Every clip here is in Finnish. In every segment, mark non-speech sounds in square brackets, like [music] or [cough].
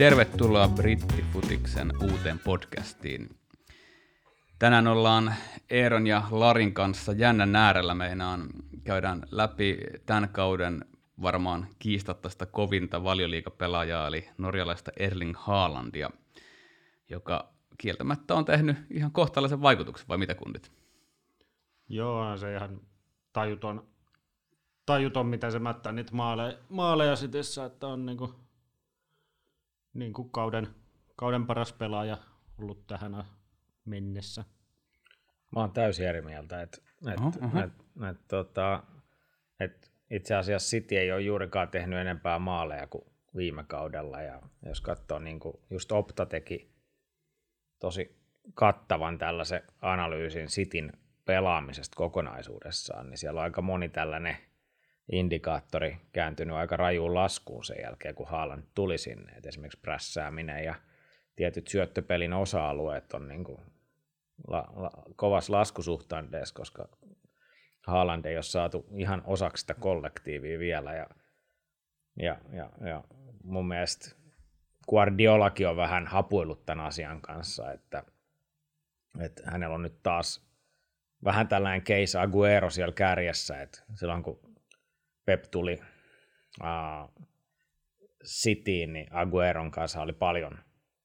Tervetuloa Brittifutiksen uuteen podcastiin. Tänään ollaan Eeron ja Larin kanssa jännän äärellä. Meinaan käydään läpi tämän kauden varmaan kiistattaista kovinta valioliikapelaajaa, eli norjalaista Erling Haalandia, joka kieltämättä on tehnyt ihan kohtalaisen vaikutuksen, vai mitä kundit? Joo, se ihan tajuton, tajuton mitä se mättää niitä maaleja, maaleja sitessä, että on niinku, niinku kauden, kauden paras pelaaja ollut tähän mennessä. Mä oon täysin eri mieltä, että et, Oho, oho. et, et, tota, et itse asiassa City ei ole juurikaan tehnyt enempää maaleja kuin viime kaudella, ja jos katsoo, niin kuin just Opta teki tosi kattavan tällaisen analyysin Cityn pelaamisesta kokonaisuudessaan, niin siellä on aika moni tällainen indikaattori kääntynyt aika rajuun laskuun sen jälkeen, kun Haaland tuli sinne. Et esimerkiksi prässääminen ja tietyt syöttöpelin osa-alueet on niin kuin la, la, kovassa laskusuhtanteessa, koska Haaland ei ole saatu ihan osaksi sitä kollektiivia vielä. Ja, ja, ja, ja mun mielestä Guardiolakin on vähän hapuillut tämän asian kanssa, että, että hänellä on nyt taas vähän tällainen case Aguero siellä kärjessä, että silloin kun Pep tuli uh, Cityin, niin Agueron kanssa oli paljon,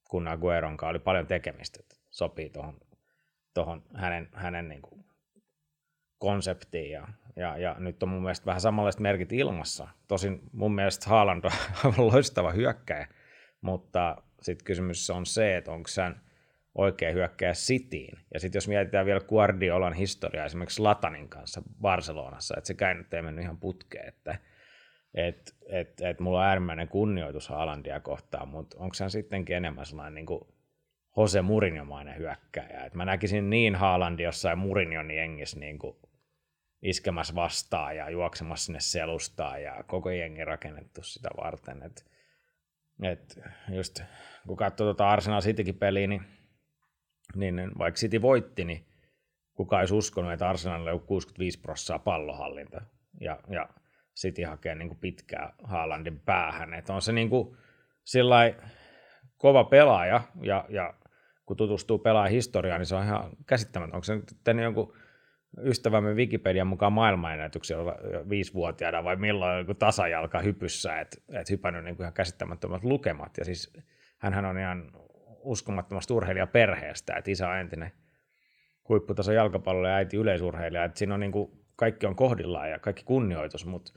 kun Agueron kanssa oli paljon tekemistä, että sopii tuohon tohon hänen, hänen niin kuin konseptiin ja, ja, ja, nyt on mun mielestä vähän samanlaiset merkit ilmassa. Tosin mun mielestä Haaland on [laughs] loistava hyökkäjä, mutta sitten kysymys on se, että onko hän oikea hyökkäjä Cityin. Ja sitten jos mietitään vielä Guardiolan historiaa esimerkiksi Latanin kanssa Barcelonassa, että se nyt ei mennyt ihan putkeen, että et, et, et mulla on äärimmäinen kunnioitus Haalandia kohtaan, mutta onko hän sittenkin enemmän sellainen niin kuin Jose Mourinhomainen hyökkäjä. Et mä näkisin niin Haalandi jossain Mourinhon jengissä niin kuin iskemässä vastaan ja juoksemassa sinne selustaan ja koko jengi rakennettu sitä varten. Et, et just kun katsoo tuota Arsenal Citykin peliä, niin, niin vaikka City voitti, niin kukaan olisi uskonut, että Arsenalilla on 65 prosenttia pallohallinta ja, ja City hakee niin kuin pitkää Haalandin päähän. Et on se niin kuin kova pelaaja ja, ja kun tutustuu pelaajan historiaan, niin se on ihan käsittämätöntä. Onko se nyt tehnyt jonkun ystävämme Wikipedian mukaan maailmanennätyksellä viisivuotiaana vai milloin joku tasajalka hypyssä, että et hypännyt niin kuin ihan käsittämättömät lukemat. Ja siis hänhän on ihan uskomattomasta urheilijaperheestä, että isä on entinen huipputason jalkapallo ja äiti yleisurheilija, että siinä on niin kuin, kaikki on kohdillaan ja kaikki kunnioitus, mutta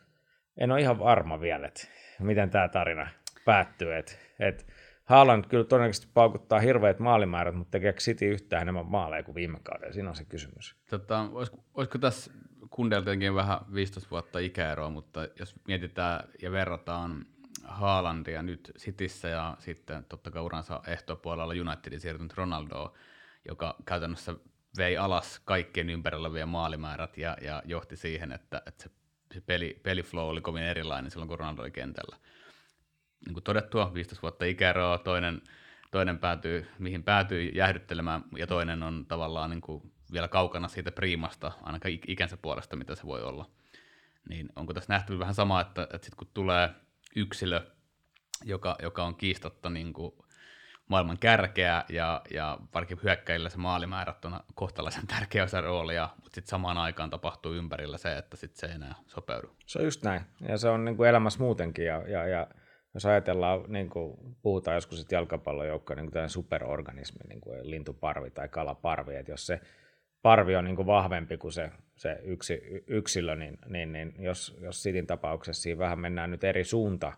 en ole ihan varma vielä, että miten tämä tarina päättyy, että, että Haaland kyllä todennäköisesti paukuttaa hirveät maalimäärät, mutta tekeekö City yhtään enemmän maaleja kuin viime kaudella? Siinä on se kysymys. Tota, olisiko, olisiko tässä kundeltakin vähän 15 vuotta ikäeroa, mutta jos mietitään ja verrataan Haalandia nyt Cityssä ja sitten totta kai uransa ehtopuolella Unitedin siirtynyt Ronaldo, joka käytännössä vei alas kaikkien ympärillä olevien maalimäärät ja, ja johti siihen, että, että se, se peli, peliflow oli kovin erilainen silloin, kun Ronaldo oli kentällä niin kuin todettua, 15 vuotta ikäeroa, toinen, toinen päätyy, mihin päätyy jäähdyttelemään, ja toinen on tavallaan niin kuin vielä kaukana siitä priimasta, ainakaan ikänsä puolesta, mitä se voi olla. Niin onko tässä nähty vähän sama, että, että sitten kun tulee yksilö, joka, joka on kiistatta niin kuin maailman kärkeä, ja, ja varsinkin hyökkäillä se maalimäärät on kohtalaisen [laughs] tärkeä osa roolia, mutta sitten samaan aikaan tapahtuu ympärillä se, että sitten se ei enää sopeudu. Se on just näin, ja se on niin kuin elämässä muutenkin, ja, ja, ja jos ajatellaan, niin kuin puhutaan joskus, että jalkapallojoukko on niin superorganismi, niin kuin lintuparvi tai kalaparvi, että jos se parvi on niin kuin vahvempi kuin se, se yksi, yksilö, niin, niin, niin jos, jos Sitin tapauksessa siinä vähän mennään nyt eri suunta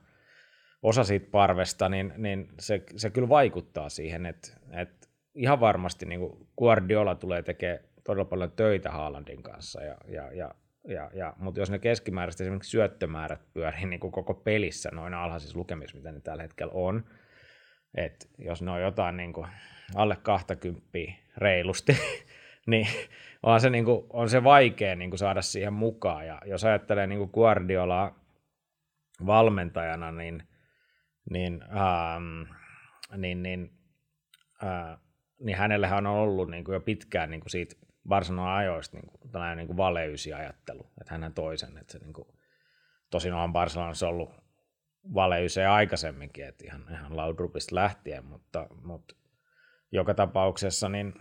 osa siitä parvesta, niin, niin se, se kyllä vaikuttaa siihen, että, että ihan varmasti niin kuin Guardiola tulee tekemään todella paljon töitä Haalandin kanssa ja, ja, ja ja, ja, mutta jos ne keskimääräisesti esimerkiksi syöttömäärät pyörii niin kuin koko pelissä noin alhaisissa lukemissa, mitä ne tällä hetkellä on, että jos ne on jotain niin kuin alle 20 reilusti, [laughs] [laughs] niin on se, niin kuin, on se vaikea niin kuin saada siihen mukaan. Ja jos ajattelee niin kuin Guardiolaa valmentajana, niin, niin, ähm, niin, niin, äh, niin hänellähän on ollut niin kuin jo pitkään niin kuin siitä Barcelonan ajoista niin kuin, tällainen niin kuin valeysi ajattelu, että hän toi sen, että se niin kuin, tosin on Barcelonassa ollut valeysee aikaisemminkin, että ihan, ihan Laudrupista lähtien, mutta, mutta joka tapauksessa niin,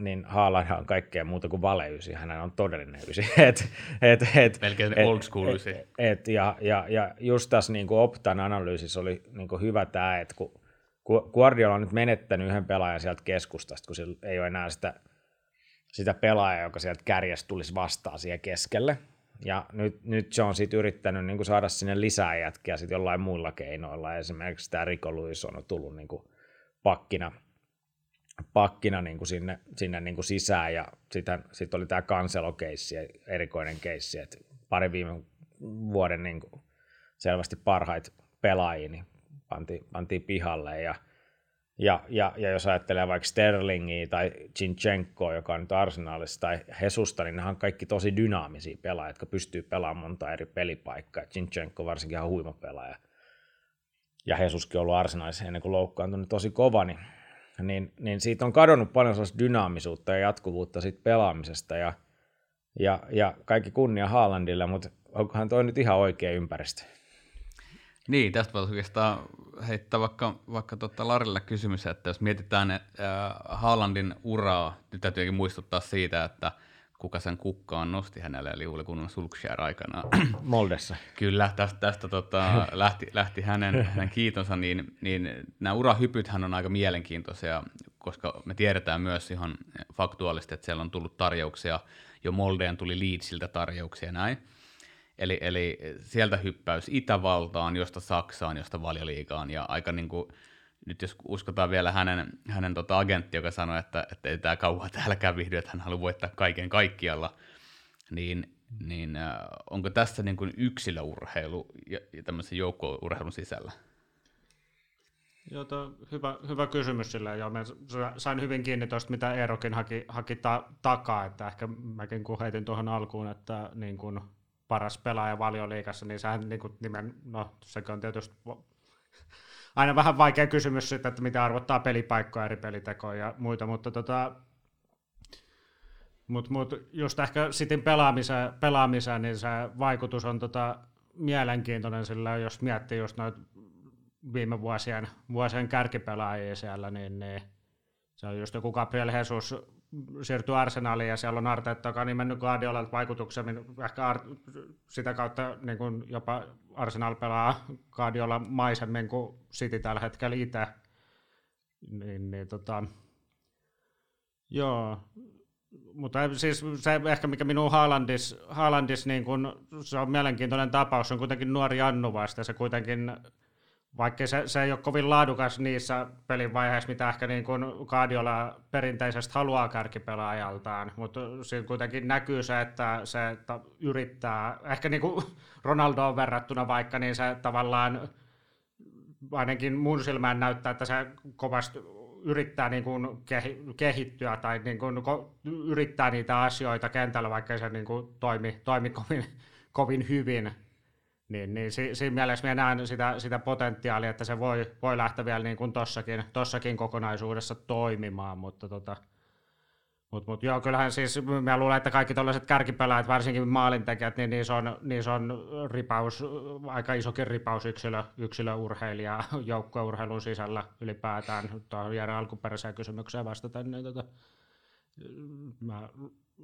niin Haaland on kaikkea muuta kuin valeysi, hän on todellinen ysi. [laughs] et, et, et, Melkein et, old school ysi. Et, et, ja, ja, ja just tässä niin kuin Optan analyysissä oli niin kuin hyvä tämä, että kun Guardiola on nyt menettänyt yhden pelaajan sieltä keskustasta, kun sillä ei ole enää sitä, sitä pelaajaa, joka sieltä kärjestä tulisi vastaan siihen keskelle. Ja nyt, nyt se on sitten yrittänyt niin kuin saada sinne lisää jätkiä sit jollain muilla keinoilla. Esimerkiksi tämä Rico Luis on tullut niin kuin pakkina, pakkina niin kuin sinne, sinne niin kuin sisään. Ja sitten sit oli tämä Cancelo-keissi, erikoinen keissi, että pari viime vuoden niin kuin selvästi parhaita pelaajia niin pantiin, pantiin pihalle. Ja, ja, ja, ja, jos ajattelee vaikka Sterlingiä tai Zinchenkoa, joka on nyt Arsenalissa, tai Hesusta, niin nämä on kaikki tosi dynaamisia pelaajia, jotka pystyy pelaamaan monta eri pelipaikkaa. Zinchenko varsinkin ihan huima pelaaja. Ja Hesuskin on ollut Arsenalissa ennen kuin loukkaantunut tosi kova, niin, niin, niin siitä on kadonnut paljon sellaista dynaamisuutta ja jatkuvuutta siitä pelaamisesta. Ja, ja, ja kaikki kunnia Haalandille, mutta onkohan toi nyt ihan oikea ympäristö? Niin, tästä voisi oikeastaan heittää vaikka, vaikka tota Larille kysymys, että jos mietitään äh, Haalandin uraa, nyt täytyykin muistuttaa siitä, että kuka sen kukkaan nosti hänelle, eli Ulle Kunnan Sulkshare aikana. [clears throat] Moldessa. Kyllä, tästä, tästä tota, [laughs] lähti, lähti hänen, hänen kiitonsa, niin, niin nämä urahypythän on aika mielenkiintoisia, koska me tiedetään myös ihan faktuaalisesti, että siellä on tullut tarjouksia, jo Moldeen tuli Leedsiltä tarjouksia ja näin. Eli, eli sieltä hyppäys Itävaltaan, josta Saksaan, josta Valioliigaan ja aika niin kuin, nyt jos uskotaan vielä hänen, hänen tota agentti, joka sanoi, että, että ei tämä kauan täälläkään vihdy, että hän haluaa voittaa kaiken kaikkialla, niin, niin äh, onko tässä niin kuin yksilöurheilu ja, ja tämmöisen joukkourheilun sisällä? Joo, hyvä, hyvä kysymys sillä. Joo, mä sain hyvin kiinni tuosta, mitä Eerokin haki, haki ta- takaa, että ehkä mäkin kun heitin tuohon alkuun, että niin kun paras pelaaja valioliikassa, niin sehän niin kuin nimen, no sekin on tietysti aina vähän vaikea kysymys sitten, että mitä arvottaa pelipaikkoja eri pelitekoja ja muita, mutta tota, mut, mut just ehkä sitten pelaamiseen, pelaamiseen, niin se vaikutus on tota mielenkiintoinen, sillä jos miettii just noita viime vuosien, vuosien kärkipelaajia siellä, niin, niin se on just joku Gabriel Jesus siirtyi Arsenaliin ja siellä on Arteta, joka on nimennyt Guardiolalta vaikutuksen, ehkä Ar- sitä kautta niin kuin jopa Arsenal pelaa Guardiola maisemmin kuin City tällä hetkellä itse. Niin, niin tota, joo, mutta siis se ehkä mikä minun Haalandis, Haalandis niin kun, se on mielenkiintoinen tapaus, se on kuitenkin nuori Jannu vasta, se kuitenkin vaikka se, se ei ole kovin laadukas niissä pelin vaiheissa, mitä ehkä niin kuin Guardiola perinteisesti haluaa kärkipelaajaltaan, mutta siinä kuitenkin näkyy se, että se että yrittää, ehkä niin kuin Ronaldoon verrattuna vaikka, niin se tavallaan ainakin mun silmään näyttää, että se kovasti yrittää niin kuin kehittyä tai niin kuin yrittää niitä asioita kentällä, vaikka se niin kuin toimi, toimi kovin, kovin hyvin niin, niin si, siinä mielessä minä näen sitä, sitä potentiaalia, että se voi, voi lähteä vielä niin kuin tossakin, tossakin kokonaisuudessa toimimaan, mutta tota, mut, mut joo, kyllähän siis, mä luulen, että kaikki tällaiset kärkipelaajat, varsinkin maalintekijät, niin niissä on, niissä on ripaus, aika isokin ripaus yksilö, yksilöurheilija joukkueurheilun sisällä ylipäätään. Tuohon Jere alkuperäiseen kysymykseen vastata, niin tota, mä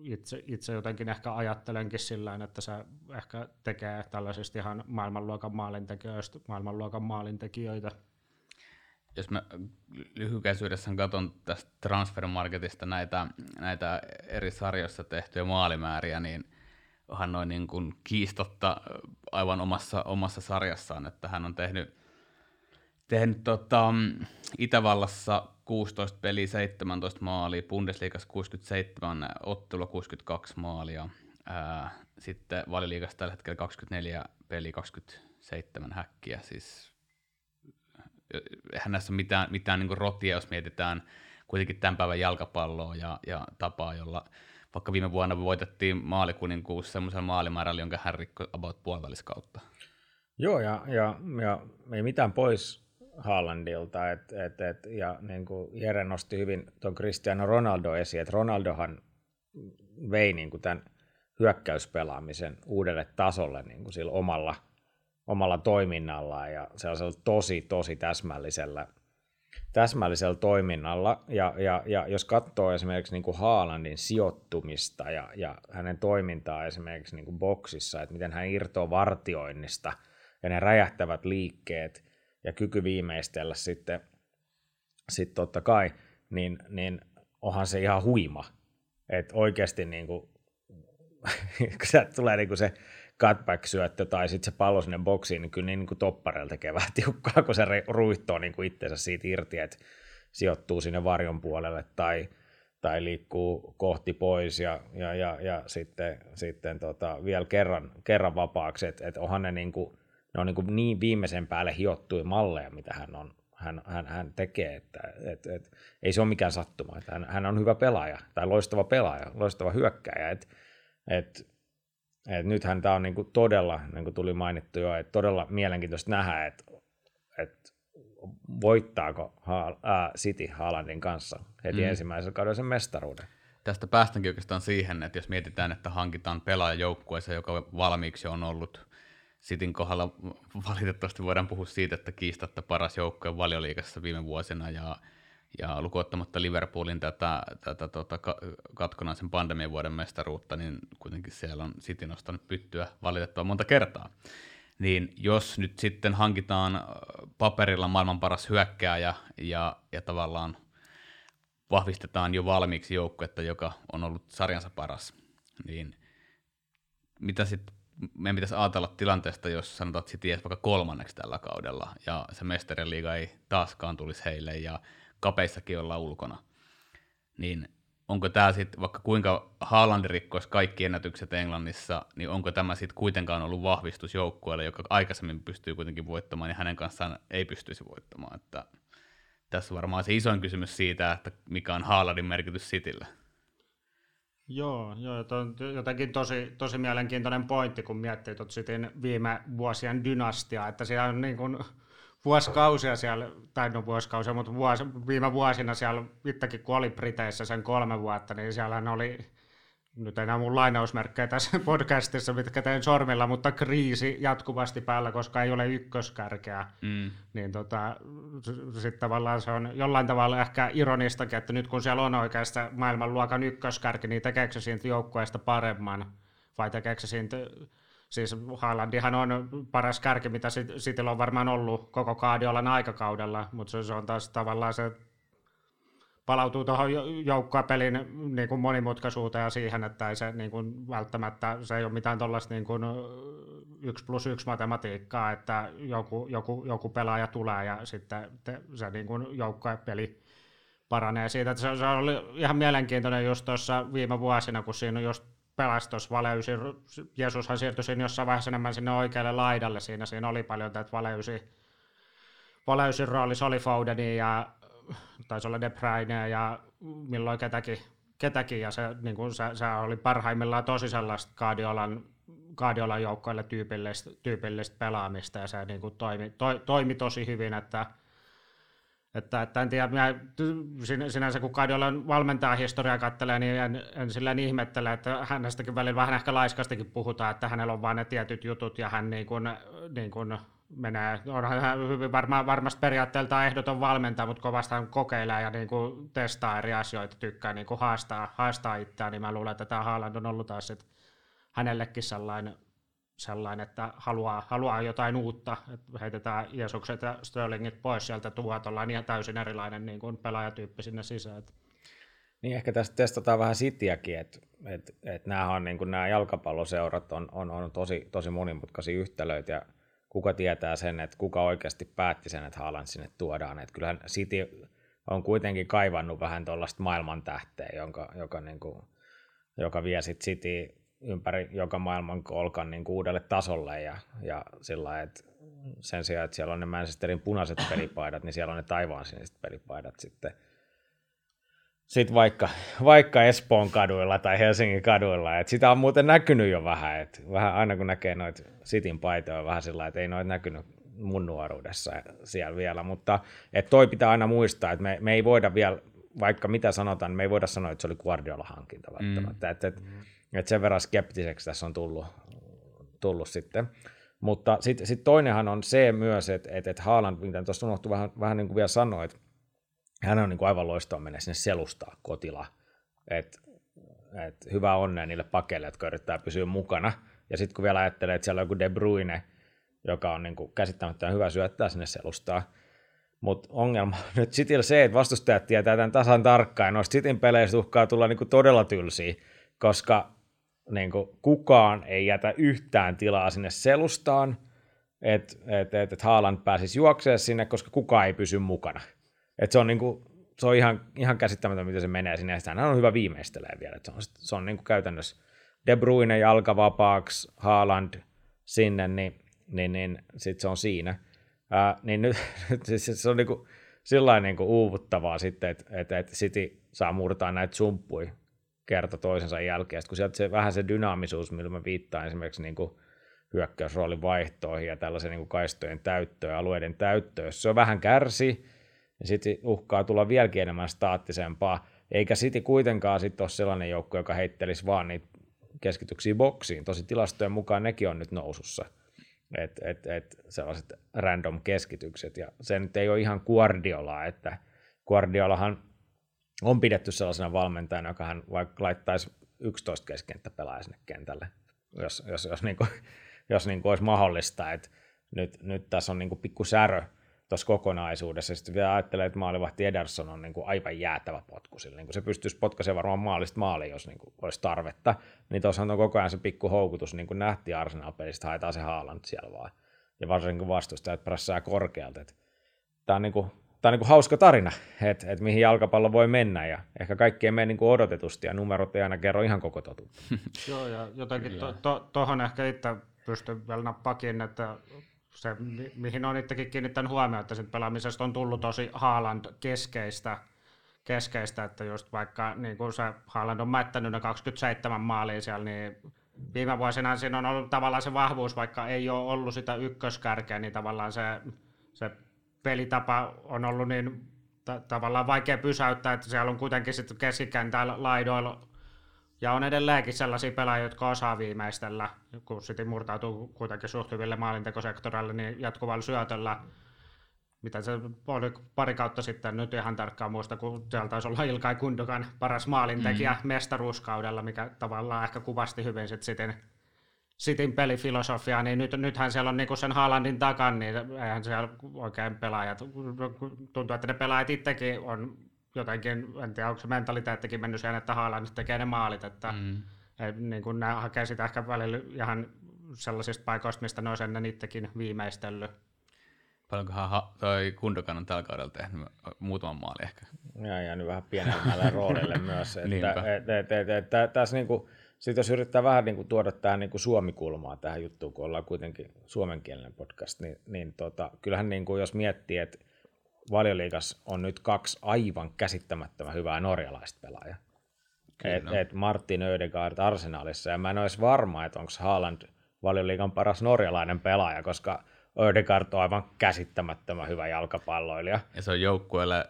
itse, itse jotenkin ehkä ajattelenkin sillä että se ehkä tekee tällaisista ihan maailmanluokan maalintekijöistä maailmanluokan maalintekijöitä. Jos mä lyhykäisyydessä katson tästä transfermarketista näitä, näitä eri sarjoissa tehtyjä maalimääriä, niin onhan noin niin kuin kiistotta aivan omassa, omassa sarjassaan, että hän on tehnyt, tehnyt tota, Itävallassa 16 peliä, 17 maalia, Bundesliigassa 67 ottelua, 62 maalia, ää, sitten valiliigassa tällä hetkellä 24 peliä, 27 häkkiä, siis eihän näissä ole mitään, mitään niin rotia, jos mietitään kuitenkin tämän päivän jalkapalloa ja, ja tapaa, jolla vaikka viime vuonna voitettiin maalikuninkuus semmoisella maalimäärällä, jonka hän rikkoi about puoliväliskautta. Joo, ja, ja, ja ei mitään pois Haalandilta, et, et, et, ja niin kuin Jere nosti hyvin tuon Cristiano Ronaldo esiin, että Ronaldohan vei niin kuin tämän hyökkäyspelaamisen uudelle tasolle niin kuin sillä omalla, omalla toiminnallaan ja sellaisella tosi, tosi täsmällisellä, täsmällisellä toiminnalla. Ja, ja, ja jos katsoo esimerkiksi niin kuin Haalandin sijoittumista ja, ja hänen toimintaa esimerkiksi niin kuin boksissa, että miten hän irtoaa vartioinnista ja ne räjähtävät liikkeet ja kyky viimeistellä sitten, sitten totta kai, niin, niin onhan se ihan huima. Että oikeasti niin kuin, [laughs] kun tulee niin kuin se cutback-syöttö tai sitten se pallo sinne boksiin, niin kyllä niin, kuin toppareilla tekee vähän tiukkaa, kun se ruihtoo niin itsensä siitä irti, että sijoittuu sinne varjon puolelle tai, tai liikkuu kohti pois ja, ja, ja, ja sitten, sitten tota, vielä kerran, kerran vapaaksi, että et onhan ne, niin, kuin, ne on niin, kuin niin viimeisen päälle hiottuja malleja, mitä hän on, hän, hän, hän tekee, että et, et, ei se ole mikään sattuma, että hän, hän on hyvä pelaaja tai loistava pelaaja, loistava hyökkäjä, että et, et nythän tämä on niinku todella, niin kuin tuli mainittu jo, että todella mielenkiintoista nähdä, että, että voittaako ha- äh, City Haalandin kanssa heti mm. ensimmäisellä kaudella sen mestaruuden. Tästä päästäänkin oikeastaan siihen, että jos mietitään, että hankitaan pelaajajoukkueeseen, joka valmiiksi on ollut Sitin kohdalla, [laughs] valitettavasti voidaan puhua siitä, että kiistatta paras joukkue valioliikassa viime vuosina, ja ja lukuottamatta Liverpoolin tätä, tätä tota, katkonaisen pandemian vuoden mestaruutta, niin kuitenkin siellä on City nostanut pyttyä valitettavan monta kertaa. Niin jos nyt sitten hankitaan paperilla maailman paras hyökkääjä ja, ja tavallaan vahvistetaan jo valmiiksi joukkuetta, joka on ollut sarjansa paras, niin mitä sitten meidän pitäisi ajatella tilanteesta, jos sanotaan, että City vaikka kolmanneksi tällä kaudella, ja se mestarien liiga ei taaskaan tulisi heille, ja kapeissakin olla ulkona. Niin onko tämä sitten, vaikka kuinka Haaland rikkoisi kaikki ennätykset Englannissa, niin onko tämä sitten kuitenkaan ollut vahvistus joukkueelle, joka aikaisemmin pystyy kuitenkin voittamaan, ja hänen kanssaan ei pystyisi voittamaan. Että tässä on varmaan se isoin kysymys siitä, että mikä on Haalandin merkitys Citylle. Joo, joo on jotenkin tosi, tosi mielenkiintoinen pointti, kun miettii tuota viime vuosien dynastiaa, että siellä on niin kuin vuosikausia siellä, tai no vuosikausia, mutta vuosi, viime vuosina siellä itsekin kun oli Briteissä sen kolme vuotta, niin siellä oli, nyt enää mun lainausmerkkejä tässä [laughs] podcastissa, mitkä teen sormilla, mutta kriisi jatkuvasti päällä, koska ei ole ykköskärkeä. Mm. Niin tota, sitten tavallaan se on jollain tavalla ehkä ironistakin, että nyt kun siellä on oikeastaan maailmanluokan ykköskärki, niin tekeekö se siitä joukkueesta paremman, vai tekeekö se siitä Siis Haalandihan on paras kärki, mitä Cityllä on varmaan ollut koko Kaadiolan aikakaudella, mutta se on taas tavallaan se palautuu tuohon joukkuepelin niin kuin monimutkaisuuteen ja siihen, että ei se niin kuin, välttämättä se ei ole mitään tuollaista niin kuin, yksi plus yksi matematiikkaa, että joku, joku, joku pelaaja tulee ja sitten te, se niin kuin, joukkuepeli paranee siitä. Että se, se oli ihan mielenkiintoinen just tuossa viime vuosina, kun siinä just pelasi tuossa Valeysi, Jeesushan siirtyi siinä jossain vaiheessa enemmän sinne oikealle laidalle, siinä, siinä oli paljon tätä Valeysi, Valeysin roolissa oli Fodeni ja taisi olla De Bruyne ja milloin ketäkin, ketäkin ja se, niin kuin, se, se, oli parhaimmillaan tosi sellaista Guardiolan, Guardiolan joukkoille tyypillistä, tyypillistä pelaamista ja se niin kuin toimi, to, toimi tosi hyvin, että että, että en tiedä, minä, sinänsä kun Kadiolan valmentaa historiaa kattelee, niin en, en silleen ihmettele, että hänestäkin välillä vähän ehkä laiskastikin puhutaan, että hänellä on vain ne tietyt jutut ja hän niin kuin, niin kuin menee, onhan hyvin varma, varmasti periaatteelta ehdoton valmentaja, mutta kovasti kokeilee ja niin kuin testaa eri asioita, tykkää niin kuin haastaa, haastaa itseään, niin mä luulen, että tämä Haaland on ollut taas hänellekin sellainen sellainen, että haluaa, haluaa jotain uutta, että heitetään Jeesukset ja Sterlingit pois sieltä tuhat, ollaan ihan täysin erilainen niin kuin pelaajatyyppi sinne sisään. Niin ehkä tästä testataan vähän sitiäkin, että että että nämä, niin kuin nämä jalkapalloseurat on, on, on tosi, tosi monimutkaisia yhtälöitä ja kuka tietää sen, että kuka oikeasti päätti sen, että Haaland sinne tuodaan. Että kyllähän City on kuitenkin kaivannut vähän tuollaista maailman tähteä, jonka, joka, niin kuin, joka vie sitten City ympäri joka maailman kolkan niin uudelle tasolle ja, ja sillä että sen sijaan, että siellä on ne Manchesterin punaiset pelipaidat, niin siellä on ne taivaan siniset pelipaidat sitten. Sitten vaikka, vaikka Espoon kaduilla tai Helsingin kaduilla, että sitä on muuten näkynyt jo vähän, että vähän aina kun näkee noita Sitin paitoja, vähän sillä että ei noita näkynyt mun nuoruudessa siellä vielä, mutta että toi pitää aina muistaa, että me, me ei voida vielä, vaikka mitä sanotaan, me ei voida sanoa, että se oli Guardiola-hankinta välttämättä, mm. että, mm että sen verran skeptiseksi tässä on tullut, tullut sitten. Mutta sitten sit toinenhan on se myös, että et, et Haaland, mitä tuossa unohtui vähän, vähän niin kuin vielä sanoa, että hän on niin kuin aivan loistava mennä sinne selustaa kotila. Et, et hyvä onnea niille pakeille, jotka yrittää pysyä mukana. Ja sitten kun vielä ajattelee, että siellä on joku De Bruyne, joka on niin kuin käsittämättä hyvä syöttää sinne selustaa, mutta ongelma [laughs] nyt Cityllä se, että vastustajat tietää tämän tasan tarkkaan, noista Cityn peleistä uhkaa tulla niin kuin todella tylsiä, koska niin kuin, kukaan ei jätä yhtään tilaa sinne selustaan, että et, et, et Haaland pääsisi juoksemaan sinne, koska kukaan ei pysy mukana. Et se on, niin kuin, se on ihan, ihan käsittämätöntä, miten se menee sinne, ja on hyvä viimeistelee vielä. Et se on, se on niin kuin käytännössä De Bruyne jalkavapaaksi, Haaland sinne, niin, niin, niin sitten se on siinä. Ää, niin nyt, [laughs] siis se on niin kuin, sillä niin kuin uuvuttavaa sitten, että, että, että City saa murtaa näitä sumppuja kerta toisensa jälkeen, kun sieltä se, vähän se dynaamisuus, millä mä viittaan esimerkiksi niin kuin hyökkäysroolin vaihtoihin ja tällaisen niin kuin kaistojen täyttöön, alueiden täyttöön, jos se on vähän kärsi, niin sitten uhkaa tulla vieläkin enemmän staattisempaa, eikä City kuitenkaan sitten ole sellainen joukko, joka heittelisi vaan niitä keskityksiä boksiin. Tosi tilastojen mukaan nekin on nyt nousussa. Et, et, et sellaiset random keskitykset, ja se nyt ei ole ihan Guardiolaa, että Guardiolahan on pidetty sellaisena valmentajana, joka hän vaikka laittaisi 11 pelaajaa sinne kentälle, jos, jos, jos, niin kuin, jos niin kuin olisi mahdollista, että nyt, nyt tässä on niin kuin pikku särö tuossa kokonaisuudessa. Sitten vielä ajattelee, että maalivahti Ederson on niin kuin aivan jäätävä potku. Sillä niin kuin se pystyisi potkaisemaan varmaan maalista maaliin, jos niin kuin olisi tarvetta. Niin tuossahan on koko ajan se pikku houkutus, niin kuin nähtiin Arsenal-pelistä, haetaan se Haaland siellä vaan. Ja varsinkin kun vastustajat prässää korkealta. Tämä on niin kuin tämä on niin kuin hauska tarina, että, että mihin jalkapallo voi mennä ja ehkä kaikki ei mene niin kuin odotetusti ja numerot ei aina kerro ihan koko totuutta. [laughs] Joo ja jotenkin tuohon to, to, ehkä itse pystyn vielä nappakin, että se, mihin on itsekin kiinnittänyt huomioon, että sit pelaamisesta on tullut tosi Haaland keskeistä, keskeistä, että just vaikka niin kuin se Haaland on mättänyt ne 27 maalia siellä, niin viime vuosina siinä on ollut tavallaan se vahvuus, vaikka ei ole ollut sitä ykköskärkeä, niin tavallaan se, se pelitapa on ollut niin tavallaan vaikea pysäyttää, että siellä on kuitenkin sitten keskikentällä laidoilla ja on edelleenkin sellaisia pelaajia, jotka osaa viimeistellä, kun sitten murtautuu kuitenkin suht hyville maalintekosektoreille, niin jatkuvalla syötöllä, mitä se oli pari kautta sitten, nyt ihan tarkkaan muista, kun siellä taisi olla Ilkai Kundukan paras maalintekijä mm. mestaruuskaudella, mikä tavallaan ehkä kuvasti hyvin sitten sitten Sitin pelifilosofiaa, niin nyt, nythän siellä on niinku sen Haalandin takan, niin eihän siellä oikein pelaajat, tuntuu, että ne pelaajat itsekin on jotenkin, en tiedä onko se mentaliteettikin mennyt siihen, että Haaland tekee ne maalit, että mm. et, niin kuin nämä hakee sitä ehkä välillä ihan sellaisista paikoista, mistä ne olisi ennen itsekin viimeistellyt. Paljonkohan ha- toi Kundokan on tällä kaudella tehnyt muutaman maali ehkä. Ja jäänyt vähän pienemmälle roolille myös. Että, et, et, et, et, et, tässä niinku, sitten jos yrittää vähän niin kuin tuoda tähän niin kuin suomikulmaa tähän juttuun, kun ollaan kuitenkin suomenkielinen podcast, niin, niin tota, kyllähän niin kuin jos miettii, että valioliigas on nyt kaksi aivan käsittämättömän hyvää norjalaista pelaajaa. Et, et Martin Ödegaard Arsenalissa, ja mä en olisi varma, että onko Haaland valioliigan paras norjalainen pelaaja, koska Ödegaard on aivan käsittämättömän hyvä jalkapalloilija. Ja se on joukkueelle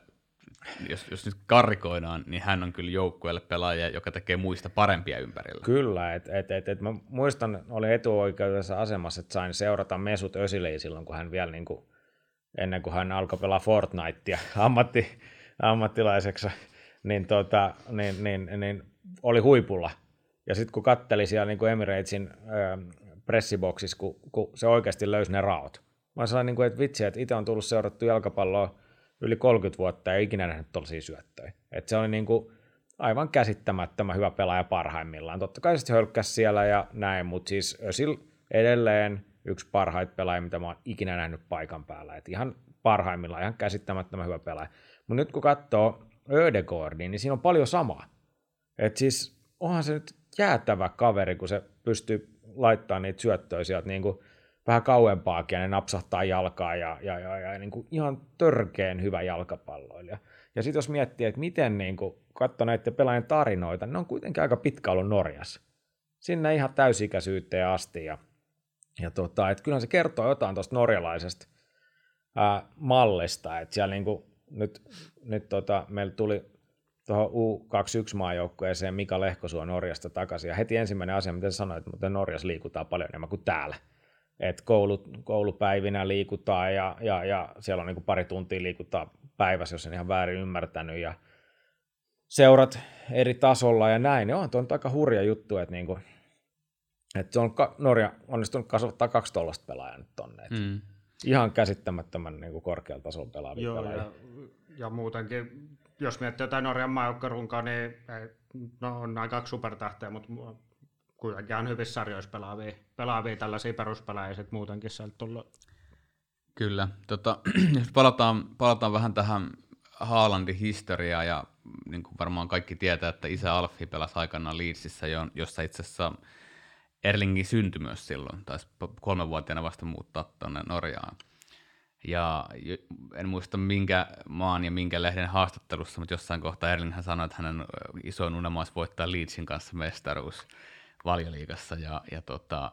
jos, jos nyt karikoidaan, niin hän on kyllä joukkueelle pelaaja, joka tekee muista parempia ympärillä. Kyllä, että et, et, et mä muistan, olin etuoikeudessa asemassa, että sain seurata Mesut Öziliä silloin, kun hän vielä niin kuin, ennen kuin hän alkoi pelaa Fortnitea ammatti, ammattilaiseksi, niin, tota, niin, niin, niin, oli huipulla. Ja sitten kun katteli siellä niin kuin Emiratesin ö, pressiboksissa, kun, kun, se oikeasti löysi ne raot. Mä sanoin, niin kuin, että vitsi, että itse on tullut seurattu jalkapalloa yli 30 vuotta ja ikinä nähnyt tuollaisia syöttöjä. Et se oli niin kuin aivan käsittämättömän hyvä pelaaja parhaimmillaan. Totta kai sitten hölkkäsi siellä ja näin, mutta siis Özil edelleen yksi parhaita pelaajia, mitä mä oon ikinä nähnyt paikan päällä. Et ihan parhaimmillaan, ihan käsittämättömän hyvä pelaaja. Mutta nyt kun katsoo Ödegårdiin, niin siinä on paljon samaa. Et siis onhan se nyt jäätävä kaveri, kun se pystyy laittamaan niitä syöttöjä sieltä niin kuin vähän kauempaakin ja ne napsahtaa jalkaa ja, ja, ja, ja niin kuin ihan törkeen hyvä jalkapalloilija. Ja sitten jos miettii, että miten niin kuin katsoo näiden pelaajien tarinoita, ne on kuitenkin aika pitkä ollut Norjassa. Sinne ihan täysikäisyyteen asti ja, ja tota, että kyllähän se kertoo jotain tuosta norjalaisesta ää, mallista, että siellä niin kuin nyt, nyt tota, meillä tuli tuohon U21-maajoukkueeseen Mika Lehkosuo Norjasta takaisin, ja heti ensimmäinen asia, mitä sanoit, että Norjassa liikutaan paljon enemmän kuin täällä. Että koulut, koulupäivinä liikutaan ja, ja, ja siellä on niin kuin pari tuntia liikutaan päivässä, jos en ihan väärin ymmärtänyt, ja seurat eri tasolla ja näin. Ja on tuo aika hurja juttu, että, niin se on Norja onnistunut kasvattaa kaksi tollasta pelaajaa nyt tonne. Mm. Ihan käsittämättömän niin kuin korkealla tasolla pelaavia Joo, pelaajia. Ja, ja muutenkin, jos miettii jotain Norjan maajoukkarunkaa, niin ei, no, on aika kaksi supertähteä, mutta kuitenkin on hyvissä sarjoissa pelaavia, pelaavia tällaisia peruspelaajia sitten muutenkin sieltä tullut. Kyllä. Tota, [clears throat] jos palataan, palataan vähän tähän Haalandin historiaan ja niin kuin varmaan kaikki tietää, että isä Alfi pelasi aikanaan Leedsissä, jossa itse asiassa Erlingin syntyi myös silloin, taisi kolmenvuotiaana vasta muuttaa tuonne Norjaan. Ja en muista minkä maan ja minkä lehden haastattelussa, mutta jossain kohtaa Erling hän sanoi, että hänen isoin unelma olisi voittaa Leedsin kanssa mestaruus valioliigassa. Ja, ja tota,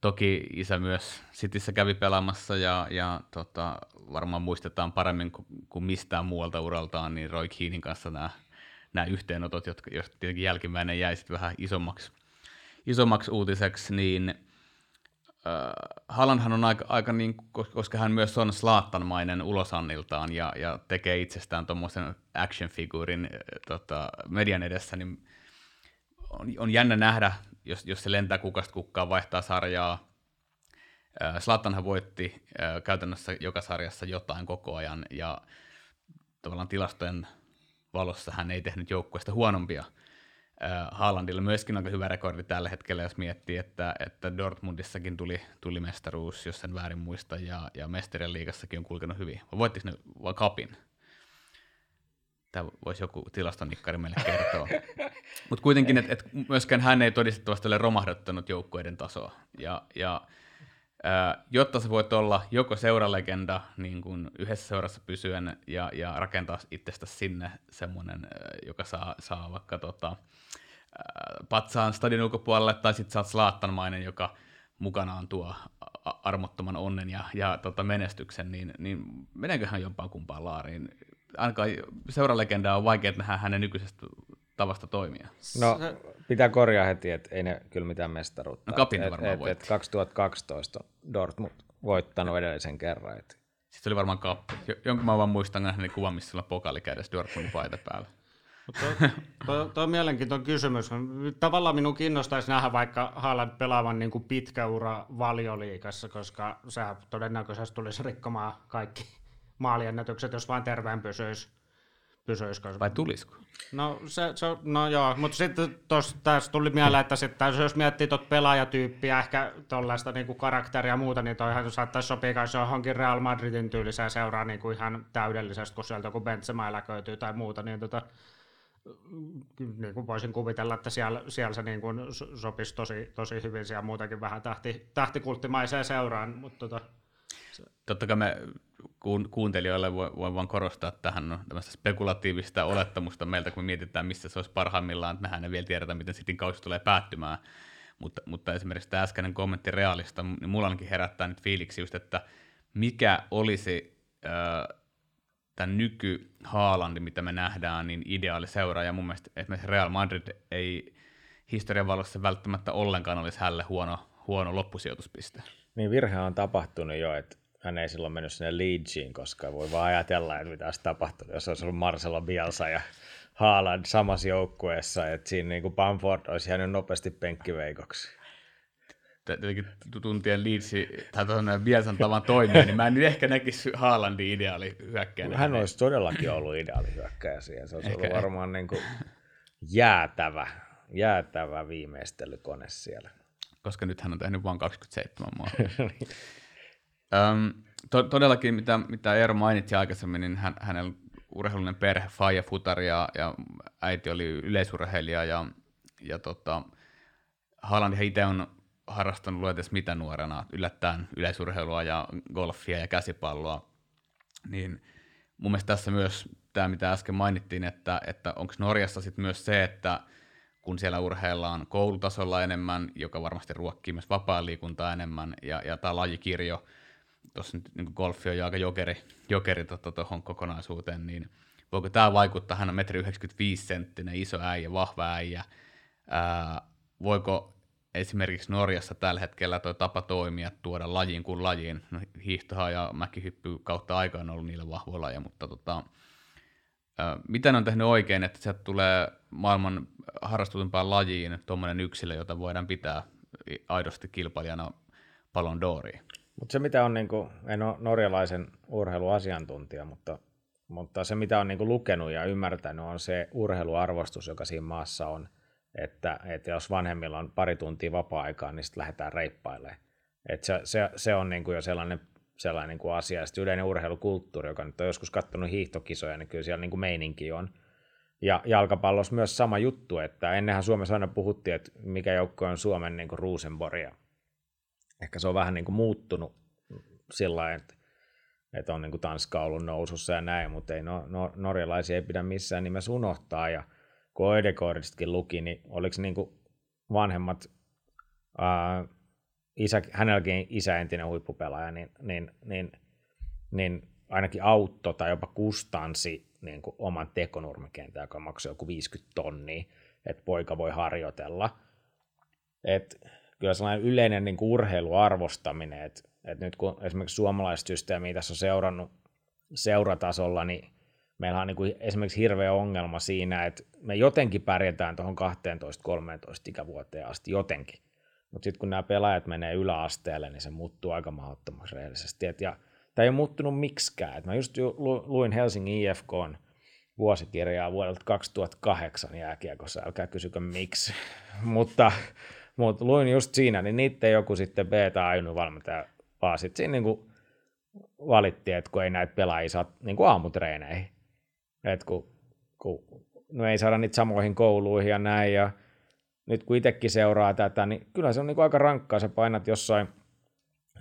toki isä myös Cityssä kävi pelaamassa ja, ja tota, varmaan muistetaan paremmin kuin, mistään muualta uraltaan, niin Roy Keanin kanssa nämä, nämä yhteenotot, jotka, joista tietenkin jälkimmäinen jäi sitten vähän isommaksi, isommaksi uutiseksi, niin äh, Hallandhan on aika, aika niin, koska hän myös on slaattanmainen ulosanniltaan ja, ja tekee itsestään tuommoisen action-figuurin äh, tota, median edessä, niin on, on jännä nähdä, jos, jos se lentää kukasta kukkaan, vaihtaa sarjaa. Slattanhan voitti käytännössä joka sarjassa jotain koko ajan, ja tavallaan tilastojen valossa hän ei tehnyt joukkueesta huonompia. Äh, Haalandilla myöskin aika hyvä rekordi tällä hetkellä, jos miettii, että, että Dortmundissakin tuli, tuli mestaruus, jos sen väärin muista, ja, ja Mesterien liigassakin on kulkenut hyvin. Vai voittis ne vaan kapin? Tämä voisi joku tilastonikkari meille kertoa. [laughs] Mutta kuitenkin, että et myöskään hän ei todistettavasti ole romahdottanut joukkueiden tasoa. Ja, ja ää, jotta se voit olla joko seuralegenda niin kun yhdessä seurassa pysyen ja, ja rakentaa itsestä sinne semmoinen, äh, joka saa, saa vaikka tota, patsaan stadion ulkopuolelle, tai sitten sä oot slaattanmainen, joka mukanaan tuo armottoman onnen ja, ja tota menestyksen, niin, niin meneeköhän jompaan kumpaan laariin? ainakaan seuralegenda on vaikea nähdä hänen nykyisestä tavasta toimia. No, pitää korjaa heti, että ei ne kyllä mitään mestaruutta. No kapin et, varmaan et, et 2012 Dortmund voittanut edellisen kerran. Et. Sitten oli varmaan kappi. Jonkun mä vaan muistan hänen kuvan, missä on pokaali kädessä Dortmundin paita päällä. Tuo, tuo on mielenkiintoinen kysymys. Tavallaan minun kiinnostaisi nähdä vaikka Haaland pelaavan niin kuin pitkä ura valioliikassa, koska sehän todennäköisesti tulisi rikkomaan kaikki maaliennätykset, jos vain terveen pysyisi. pysyisi Vai tulisiko? No, se, se, no joo, mutta sitten tässä tuli mieleen, että sitten jos miettii tuota pelaajatyyppiä, ehkä tuollaista niinku karakteria ja muuta, niin toihan saattaisi sopia myös johonkin Real Madridin tyyliseen seuraa niinku ihan täydellisesti, kun sieltä joku Benzema eläköityy tai muuta, niin tota, niin kuin voisin kuvitella, että siellä, siellä se niin kuin sopisi tosi, tosi hyvin siellä muutenkin vähän tähti, tähtikulttimaiseen seuraan. Mutta tota. Totta kai me kuuntelijoille voi, voi korostaa tähän no, spekulatiivista olettamusta meiltä, kun me mietitään, missä se olisi parhaimmillaan, mehän ei vielä tiedetä, miten sitten kausi tulee päättymään. Mutta, mutta esimerkiksi tämä äskeinen kommentti realista, niin mulla herättää nyt fiiliksi just, että mikä olisi äh, tämän nyky Haalandi, mitä me nähdään, niin ideaali seura, ja mun mielestä esimerkiksi Real Madrid ei historian valossa välttämättä ollenkaan olisi hälle huono, huono loppusijoituspiste. Niin virhe on tapahtunut jo, että hän ei silloin mennyt sinne Leedsiin, koska voi vaan ajatella, että mitä olisi tapahtunut, jos olisi ollut Marcelo Bielsa ja Haaland samassa joukkueessa, että siinä niin kuin Bamford olisi jäänyt nopeasti penkkiveikoksi. Tietenkin tuntien Leedsi, tai tuonne Bielsan tavan toimia, niin mä en nyt ehkä näkisi Haalandin ideaali hyökkäjänä. Hän olisi todellakin ollut ideaali hyökkäjä siihen. Se olisi ehkä, ollut varmaan niin kuin jäätävä, jäätävä viimeistelykone siellä. Koska nyt hän on tehnyt vain 27 maalia. [laughs] Öm, to, todellakin, mitä, mitä Eero mainitsi aikaisemmin, niin hän, hänellä urheilullinen perhe, faija, futari ja, ja äiti oli yleisurheilija ja, ja tota, Haaland itse on harrastanut luetes mitä nuorena, yllättäen yleisurheilua ja golfia ja käsipalloa, niin mun mielestä tässä myös tämä, mitä äsken mainittiin, että, että onko Norjassa sitten myös se, että kun siellä urheillaan koulutasolla enemmän, joka varmasti ruokkii myös vapaa-liikuntaa enemmän, ja, ja tämä lajikirjo – tuossa nyt niin golfi on jo aika jokeri, jokeri tuohon tota, kokonaisuuteen, niin voiko tämä vaikuttaa, hän on metri 95 senttinen, iso äijä, vahva äijä, ää, voiko esimerkiksi Norjassa tällä hetkellä tuo tapa toimia, tuoda lajiin kuin lajiin, no, hiihtoha ja mäkihyppy kautta aikaan on ollut niillä vahvoja lajeja, mutta tota, mitä ne on tehnyt oikein, että sieltä tulee maailman harrastutumpaan lajiin tuommoinen yksilö, jota voidaan pitää aidosti kilpailijana Palon Doriin? Mutta se mitä on, niin kuin, en ole norjalaisen urheiluasiantuntija, mutta, mutta se mitä on niin kuin lukenut ja ymmärtänyt on se urheiluarvostus, joka siinä maassa on, että, että jos vanhemmilla on pari tuntia vapaa-aikaa, niin sitten lähdetään reippailemaan. Se, se, se, on niin kuin jo sellainen, sellainen kuin asia. Sitten yleinen urheilukulttuuri, joka nyt on joskus katsonut hiihtokisoja, niin kyllä siellä niin kuin meininki on. Ja jalkapallossa myös sama juttu, että ennenhän Suomessa aina puhuttiin, että mikä joukko on Suomen niin kuin Rosenborg. Ehkä se on vähän niin kuin muuttunut sillä että, että on niin kuin Tanska ollut nousussa ja näin, mutta ei no, no, norjalaisia ei pidä missään nimessä unohtaa. Ja kun Oedegaardistakin luki, niin oliko niin kuin vanhemmat, ää, isä, hänelläkin isä entinen huippupelaaja, niin, niin, niin, niin ainakin autto tai jopa kustansi niin kuin oman tekonurmikentän, joka maksoi joku 50 tonnia, että poika voi harjoitella. Et kyllä sellainen yleinen niin kuin urheiluarvostaminen, että, että nyt kun esimerkiksi suomalaiset systeemiä tässä on seurannut seuratasolla, niin meillä on niin kuin esimerkiksi hirveä ongelma siinä, että me jotenkin pärjätään tuohon 12-13 ikävuoteen asti, jotenkin. Mutta sitten kun nämä pelaajat menee yläasteelle, niin se muuttuu aika mahdottomaksi rehellisesti. Et ja tämä ei ole muuttunut miksikään. Et mä just luin Helsingin IFK vuosikirjaa vuodelta 2008 jääkiekossa, älkää kysykö miksi. [laughs] mutta, mutta luin just siinä, niin niiden joku sitten beta ainut valmentaja vaan sitten siinä niin valittiin, että kun ei näitä pelaajia saa niin aamutreeneihin. Että kun, kun no ei saada niitä samoihin kouluihin ja näin, ja nyt kun itsekin seuraa tätä, niin kyllä se on niin kuin aika rankkaa, sä painat jossain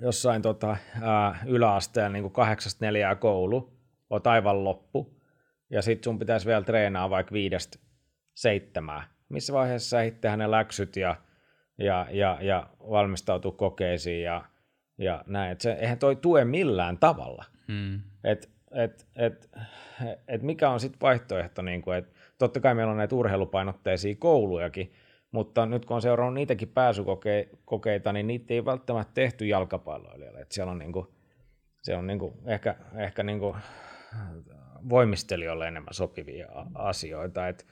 jossain tota, ää, yläasteella niin kahdeksasta neljää koulu, oot aivan loppu, ja sitten sun pitäisi vielä treenaa vaikka viidestä seitsemää. Missä vaiheessa sä tehdä ne läksyt ja, ja, ja, ja valmistautua kokeisiin ja, ja näin. Et se, eihän toi tue millään tavalla. Hmm. Et, et, et, et mikä on sitten vaihtoehto, niin kuin, että totta kai meillä on näitä urheilupainotteisia koulujakin, mutta nyt kun on seurannut niitäkin pääsykokeita, niin niitä ei välttämättä tehty jalkapalloilijalle. Että siellä on niinku, se on niinku ehkä, ehkä niinku voimistelijoille enemmän sopivia asioita. Et,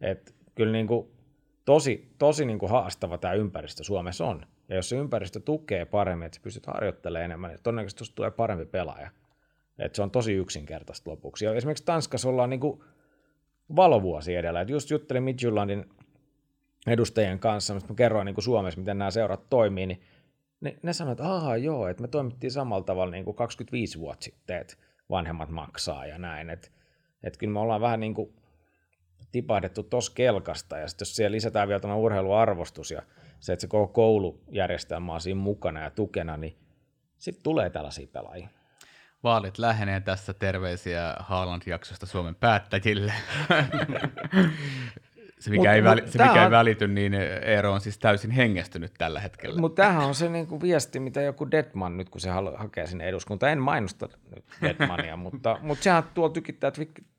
et kyllä niinku tosi, tosi niinku haastava tämä ympäristö Suomessa on. Ja jos se ympäristö tukee paremmin, että sä pystyt harjoittelemaan enemmän, niin todennäköisesti tulee parempi pelaaja. Et se on tosi yksinkertaista lopuksi. Ja esimerkiksi Tanskassa ollaan niinku valovuosi edellä. Et just juttelin Midtjyllandin edustajien kanssa, mistä kerroin niin kuin Suomessa, miten nämä seurat toimii, niin ne, ne sanoivat, että aah joo, että me toimittiin samalla tavalla niin kuin 25 vuotta sitten, että vanhemmat maksaa ja näin. Että, että kyllä me ollaan vähän niin kuin tipahdettu tuossa kelkasta, ja sitten jos siellä lisätään vielä tämä urheiluarvostus ja se, että se koko koulujärjestelmä on siinä mukana ja tukena, niin sitten tulee tällaisia pelaajia. Vaalit lähenee tässä terveisiä Haaland-jaksosta Suomen päättäjille. [laughs] Se, mikä, mut, ei, väli, se, mikä on, ei välity, niin Eero on siis täysin hengästynyt tällä hetkellä. Mutta tämähän on se niinku viesti, mitä joku Detman nyt, kun se hakee sinne eduskuntaan. En mainosta nyt Detmania, [laughs] mutta, mutta sehän tuolla tykittää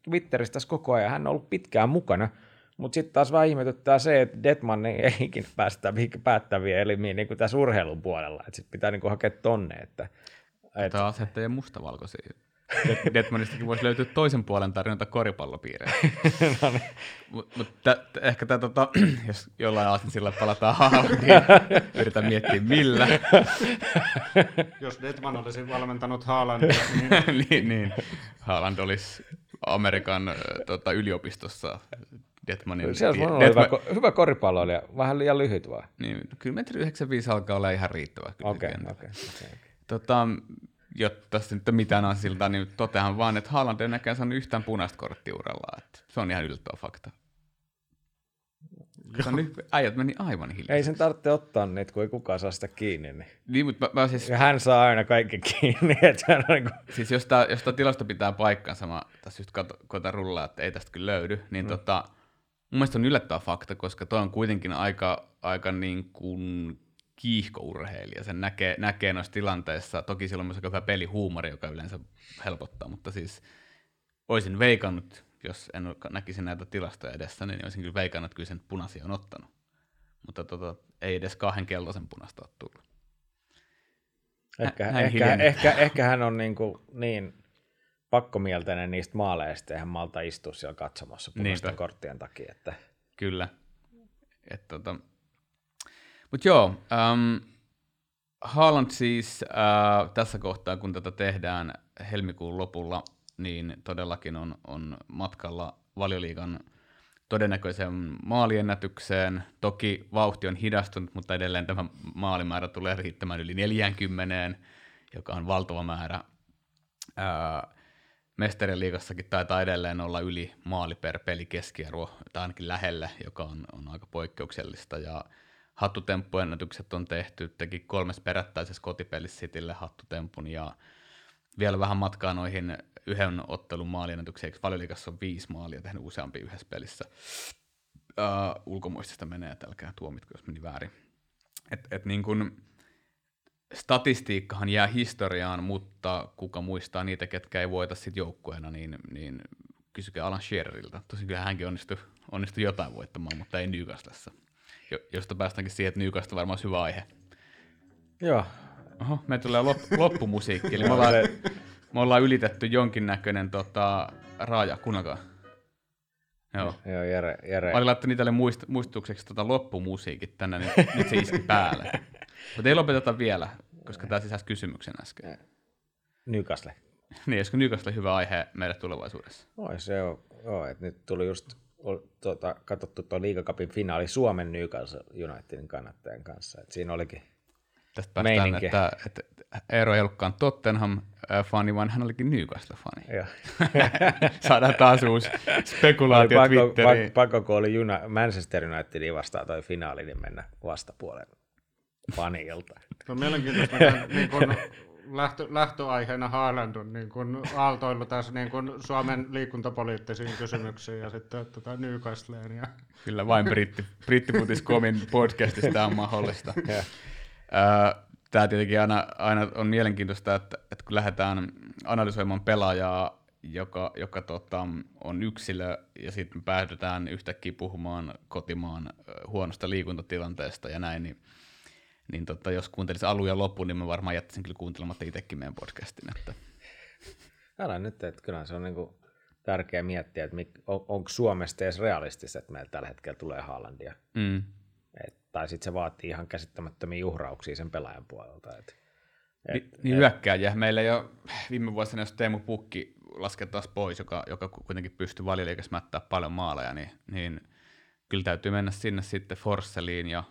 Twitteristä koko ajan. Hän on ollut pitkään mukana. Mutta sitten taas vähän ihmetyttää se, että Detman ei ikinä päästä päättäviä elimiin niin kuin tässä urheilun puolella. Sitten pitää niin kuin hakea tonne. Että, Tämä asettelee mustavalkoisia. Detmanistakin voisi löytyä toisen puolen tarjonta koripallopiirejä. [laughs] no niin. Mutta mut ehkä tämä, tota, [clears throat] jos jollain sillä palataan Haalandiin, [laughs] yritän miettiä millä. [laughs] jos Detman olisi valmentanut Haalandia, niin... niin, niin. Haaland olisi Amerikan tota, yliopistossa Detmanin... Se olisi Detman... hyvä, hyvä koripalloilija, vähän liian lyhyt vaan. Niin, kyllä metri 95 alkaa olla ihan riittävä. Okei, okei. Okay, okay. Tota, jotta nyt mitään asilta, niin totehan vaan, että Haaland ei näkään saanut yhtään punaista korttia uralla. Että se on ihan yllättävä fakta. nyt äijät meni aivan hiljaa. Ei sen tarvitse ottaa niitä, kun ei kukaan saa sitä kiinni. Niin. niin mutta mä, mä siis... Ja hän saa aina kaikki kiinni. [laughs] Että on niin kuin... Siis jos tämä, jos tämä tilasto pitää paikkansa, mä tässä just koitan rullaa, että ei tästä kyllä löydy, niin mm. tota, mun mielestä on yllättävä fakta, koska toi on kuitenkin aika, aika niin kuin kiihkourheilija. Sen näkee, näkee noissa tilanteissa. Toki sillä on myös hyvä pelihuumori, joka yleensä helpottaa, mutta siis olisin veikannut, jos en näkisi näitä tilastoja edessä, niin olisin kyllä veikannut, että kyllä sen punaisia on ottanut. mutta tota, ei edes kahden keltaisen punaista ole tullut. Ehkä, Näin ehkä, ehkä, ehkä hän on niin, kuin niin pakkomielteinen niistä maaleista, eihän malta istua siellä katsomassa punaisten Niinpä. korttien takia. Että Kyllä. Et, tota. Mutta joo, um, Haaland siis äh, tässä kohtaa, kun tätä tehdään helmikuun lopulla, niin todellakin on, on matkalla valioliigan todennäköiseen maaliennätykseen. Toki vauhti on hidastunut, mutta edelleen tämä maalimäärä tulee riittämään yli 40, joka on valtava määrä. Ää, Mestarien liigassakin taitaa edelleen olla yli maali per peli keskiarvo, tai ainakin lähelle, joka on, on aika poikkeuksellista. Ja hattutemppuennätykset on tehty, teki kolmes perättäisessä kotipelissä Citylle hattutempun, ja vielä vähän matkaa noihin yhden ottelun maaliennätyksiin, eikö valioliigassa on viisi maalia tehnyt useampi yhdessä pelissä. Uh, ulkomuistista menee, että älkää tuomitko, jos meni väärin. Et, et niin kun, statistiikkahan jää historiaan, mutta kuka muistaa niitä, ketkä ei voita sit joukkueena, niin, niin kysykää Alan Shearerilta. Tosin kyllä hänkin onnistui, onnistui jotain voittamaan, mutta ei Newcastlessa. Jo, josta päästäänkin siihen, että Newcastle varmaan olisi hyvä aihe. joo, Oho, me tulee lop, [laughs] loppumusiikki, eli me ollaan, me ollaan ylitetty jonkinnäköinen tota, raaja, kuunnelkaa. Joo. joo Jere, Jere. Mä olin laittanut itselle muist, muistutukseksi tota loppumusiikit tänne, nyt, nyt se iski päälle. [laughs] Mutta ei lopeteta vielä, koska tämä sisälsi kysymyksen äsken. Newcastle. Niin, olisiko Newcastle hyvä aihe meille tulevaisuudessa? Oi se on, joo, että nyt tuli just ol- tota, katsottu tuo liigakapin finaali Suomen Newcastle Unitedin kannattajan kanssa. Et siinä olikin, Tästä päästään, Meininki. että, että Eero ei ollutkaan Tottenham-fani, vaan hän olikin Newcastle-fani. [laughs] Saadaan taas uusi spekulaatio pakko, Twitteriin. pakko, pakko, kun oli Juna, Manchester Unitedin vastaan toi finaali, niin mennä vastapuolen fanilta. Se on mielenkiintoista, niin kun lähtö, lähtöaiheena Haaland on niin kun aaltoillut tässä niin kun Suomen liikuntapoliittisiin kysymyksiin ja sitten tota Newcastleen. Ja... Kyllä vain britti, podcastista on mahdollista. [laughs] Ja. Tämä tietenkin aina, aina on mielenkiintoista, että, että kun lähdetään analysoimaan pelaajaa, joka, joka tota, on yksilö, ja sitten päädytään yhtäkkiä puhumaan kotimaan huonosta liikuntatilanteesta ja näin, niin, niin tota, jos kuuntelisi alun ja lopun, niin mä varmaan jättäisin kyllä kuuntelematta itsekin meidän podcastin. Että. Älä nyt, että kyllä se on niinku tärkeää miettiä, että on, onko Suomesta edes realistista, että meillä tällä hetkellä tulee Haalandia. Mm. Et, tai sitten se vaatii ihan käsittämättömiä uhrauksia sen pelaajan puolelta. Et, Ni, niin hyökkääjä. Meillä ei ole viime vuosina, jos Teemu Pukki lasketaan pois, joka, joka kuitenkin pystyy valioliikassa mättää paljon maaleja, niin, niin kyllä täytyy mennä sinne sitten Forsseliin ja,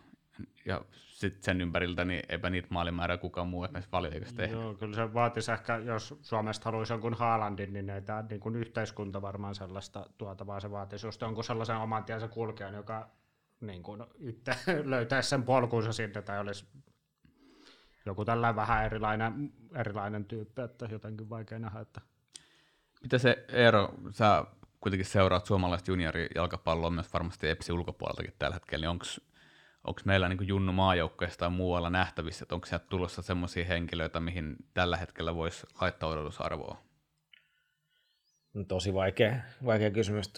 ja sitten sen ympäriltä, niin eipä niitä maalimäärää kukaan muu näissä valioliikassa tehdä. Joo, kyllä se vaatisi ehkä, jos Suomesta haluaisi jonkun Haalandin, niin ei tämä niin kuin yhteiskunta varmaan sellaista tuota, vaan se vaatisi just jonkun sellaisen oman tiensä kulkijan, joka niin kuin itse [laughs] löytäisi sen polkunsa sinne tai olisi joku tällainen vähän erilainen, erilainen tyyppi, että jotenkin vaikea nähdä, että Mitä se Eero, sä kuitenkin seuraat suomalaista juniorijalkapalloa myös varmasti EPSin ulkopuoleltakin tällä hetkellä, niin onko meillä niin Junnu maajoukkoista tai muualla nähtävissä, että onko sieltä tulossa semmoisia henkilöitä, mihin tällä hetkellä voisi laittaa odotusarvoa? No, tosi vaikea, vaikea kysymys.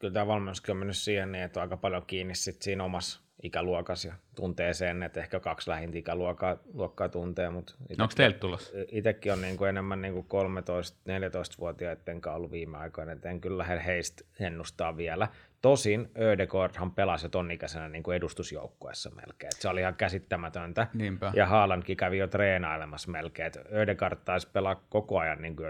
Kyllä tämä valmennuskin on mennyt siihen, niin että on aika paljon kiinni sit siinä omassa ikäluokassa ja tuntee sen, että ehkä kaksi lähintä ikäluokkaa luokkaa tuntee, mutta No, onko teiltä tulossa? itsekin on niin kuin enemmän niin kuin 13-14-vuotiaiden kanssa ollut viime aikoina, että en kyllä lähde heistä ennustaa vielä. Tosin Ödegårdhan pelasi jo ton ikäisenä niin kuin edustusjoukkueessa melkein, se oli ihan käsittämätöntä. Niinpä. Ja Haalandkin kävi jo treenailemassa melkein, että Ödegård taisi pelaa koko ajan niin kuin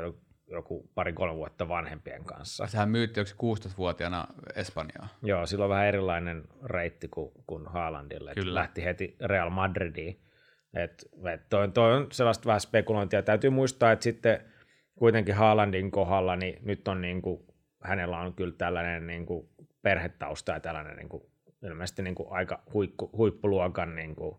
joku pari-kolme vuotta vanhempien kanssa. Sehän myytti onko se 16-vuotiaana Espanjaa. Joo, sillä on vähän erilainen reitti kuin, kuin Haalandille. että Kyllä. Lähti heti Real Madridiin. Et, et toi, toi, on sellaista vähän spekulointia. Täytyy muistaa, että sitten kuitenkin Haalandin kohdalla, niin nyt on niin kuin, hänellä on kyllä tällainen niin kuin perhetausta ja tällainen niin kuin, ilmeisesti niin kuin aika huikku, huippuluokan niin kuin,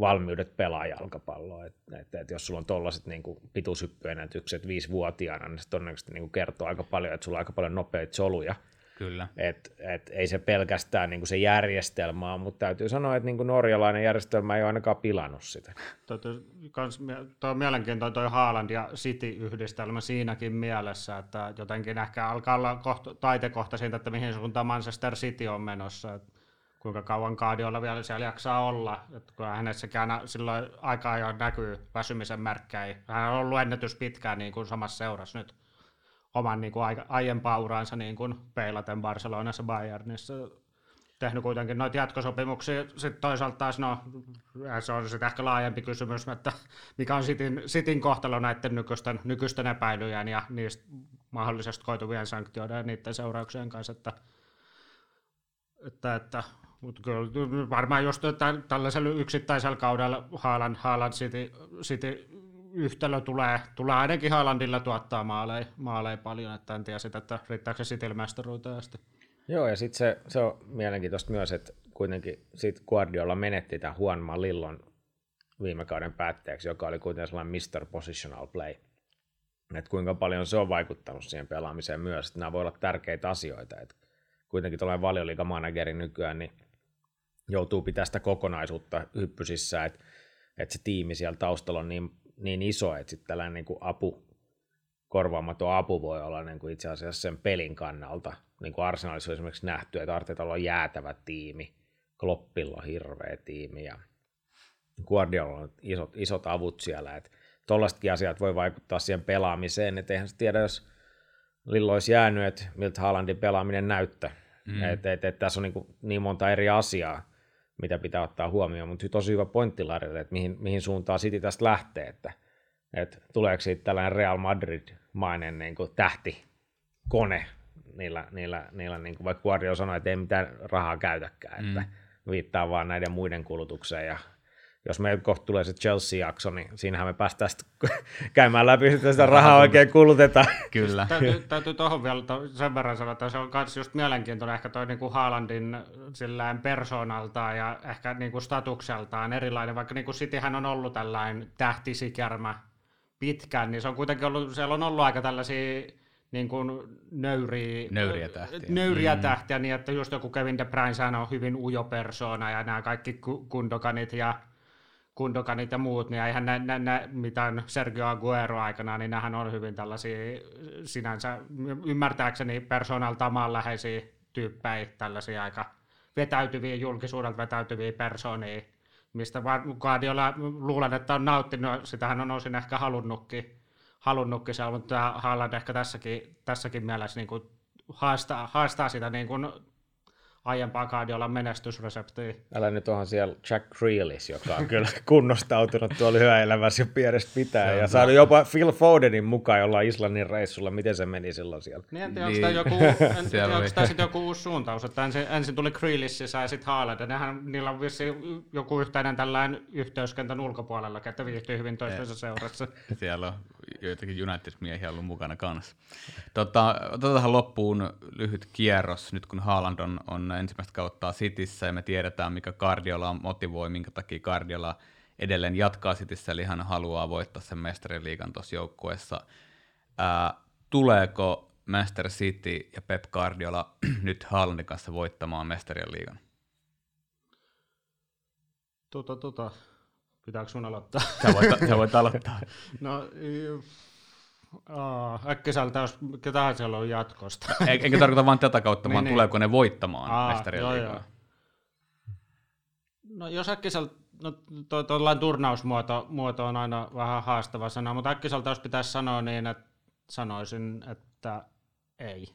valmiudet pelaa jalkapalloa. Et, et, et jos sulla on tollaiset niin pituushyppyennätykset viisivuotiaana, niin se todennäköisesti niin kuin kertoo aika paljon, että sulla on aika paljon nopeita soluja. Kyllä. Et, et ei se pelkästään niin kuin se järjestelmä on, mutta täytyy sanoa, että niin kuin norjalainen järjestelmä ei ole ainakaan pilannut sitä. Toi on mielenkiintoinen toi Haaland ja City-yhdistelmä siinäkin mielessä, että jotenkin ehkä alkaa olla kohta, taitekohta siitä, että mihin suuntaan Manchester City on menossa. Et kuinka kauan Kaadiolla vielä siellä jaksaa olla. Että kun hänessäkään silloin aikaa jo näkyy väsymisen merkkejä. Hän on ollut ennätys pitkään niin kuin samassa seurassa nyt oman niin kuin aiempaa uraansa niin kuin peilaten Barcelonassa Bayernissa tehnyt kuitenkin noita jatkosopimuksia. Sitten toisaalta taas, no, se on sitten ehkä laajempi kysymys, että mikä on Sitin, Sitin kohtalo näiden nykyisten, nykyisten epäilyjen ja niistä mahdollisesti koituvien sanktioiden ja niiden seurauksien kanssa, että, että, että mutta kyllä varmaan just tällaisella yksittäisellä kaudella Haaland, Haaland City, City yhtälö tulee, tulee ainakin Haalandilla tuottaa maaleja, maaleja paljon, että en tiedä sitä, että riittääkö se mestaruuteen asti. Joo, ja sitten se, se on mielenkiintoista myös, että kuitenkin sit Guardiola menetti tämän Juan Malillon viime kauden päätteeksi, joka oli kuitenkin sellainen Mr. Positional Play. Et kuinka paljon se on vaikuttanut siihen pelaamiseen myös, että nämä voi olla tärkeitä asioita. Et kuitenkin tuollainen valioliikamanageri nykyään niin joutuu pitää sitä kokonaisuutta hyppysissä, että että se tiimi siellä taustalla on niin, niin iso, että sitten tällainen niin kuin apu, korvaamaton apu voi olla niin kuin itse asiassa sen pelin kannalta niin kuin Arsenalissa on esimerkiksi nähty, että Artetalla on jäätävä tiimi, Kloppilla on hirveä tiimi ja Guardiola on isot, isot avut siellä, että tollaisetkin asiat voi vaikuttaa siihen pelaamiseen, että eihän se tiedä, jos Lillo olisi jäänyt, että miltä Haalandin pelaaminen näyttää. Mm. Että et, et, tässä on niin, kuin niin monta eri asiaa, mitä pitää ottaa huomioon, mutta tosi hyvä pointti Larille, että mihin, mihin suuntaan City tästä lähtee, että, että tuleeko siitä tällainen Real Madrid-mainen niin kuin tähti, kone, niillä, niillä, niillä niin kuin vaikka Guardiola sanoi, että ei mitään rahaa käytäkään, että mm. viittaa vaan näiden muiden kulutukseen ja jos meillä kohta tulee se Chelsea-jakso, niin siinähän me päästään [laughs] käymään läpi, että sitä rahaa oikein kulutetaan. Kyllä. täytyy, täytyy tuohon vielä to, sen verran sanoa, että se on myös just mielenkiintoinen ehkä toi niinku Haalandin sillään persoonaltaan ja ehkä niinku statukseltaan erilainen, vaikka niinku Cityhän on ollut tällainen tähtisikärmä pitkään, niin se on kuitenkin ollut, siellä on ollut aika tällaisia niin kuin nöyriä, nöyriä tähtiä, nöyriä mm. tähtiä niin että just joku Kevin De Bruyne on hyvin ujo persona ja nämä kaikki kundokanit ja kundokanit ja muut, niin eihän nä, nä, nä, mitään Sergio Aguero aikana, niin nämähän on hyvin tällaisia sinänsä ymmärtääkseni persoonalta maanläheisiä tyyppejä, tällaisia aika vetäytyviä, julkisuudelta vetäytyviä persoonia, mistä Guardiola luulen, että on nauttinut, sitähän on osin ehkä halunnutkin, halunnutkin siellä, mutta Haaland ehkä tässäkin, tässäkin mielessä niin kuin haastaa, haastaa sitä niin kuin aiempaa Guardiolan menestysreseptiä. Älä nyt onhan siellä Jack Grealish, joka on [laughs] kyllä kunnostautunut tuolla hyvä elämässä jo pienestä pitää ja saanut jopa Phil Fodenin mukaan jollain Islannin reissulla. Miten se meni silloin siellä? Niin, en tiedä, onko tämä joku, [laughs] en tiedä, onko tämä sitten joku uusi suuntaus, että ensin, ensin tuli Grealish ja sitten Haaland. Nehän, niillä on vissi joku yhteinen tällainen yhteyskentän ulkopuolella, että viihtyy hyvin toistensa seurassa. [laughs] Siellä on joitakin United-miehiä ollut mukana kanssa. Tota, otetaan loppuun lyhyt kierros, nyt kun Haaland on, on ensimmäistä kautta Cityssä ja me tiedetään, mikä Guardiola motivoi, minkä takia Guardiola edelleen jatkaa Cityssä, eli hän haluaa voittaa sen mestariliigan tuossa joukkueessa. Ää, tuleeko Master City ja Pep Guardiola [clears throat] nyt Haalandin kanssa voittamaan mestarien liigan? Tota, tota. Pitääkö sun aloittaa? Sä voit, sä voit [laughs] aloittaa. no, Aa, äkkiseltä, jos ketään siellä on jatkosta. [laughs] Eikä tarkoita vain tätä kautta, niin, vaan niin. tuleeko ne voittamaan Aa, mestarien joo, joo. No jos äkkiseltä, no tuollainen to, turnausmuoto muoto on aina vähän haastava sana, mutta äkkiseltä jos pitäisi sanoa niin, että sanoisin, että ei.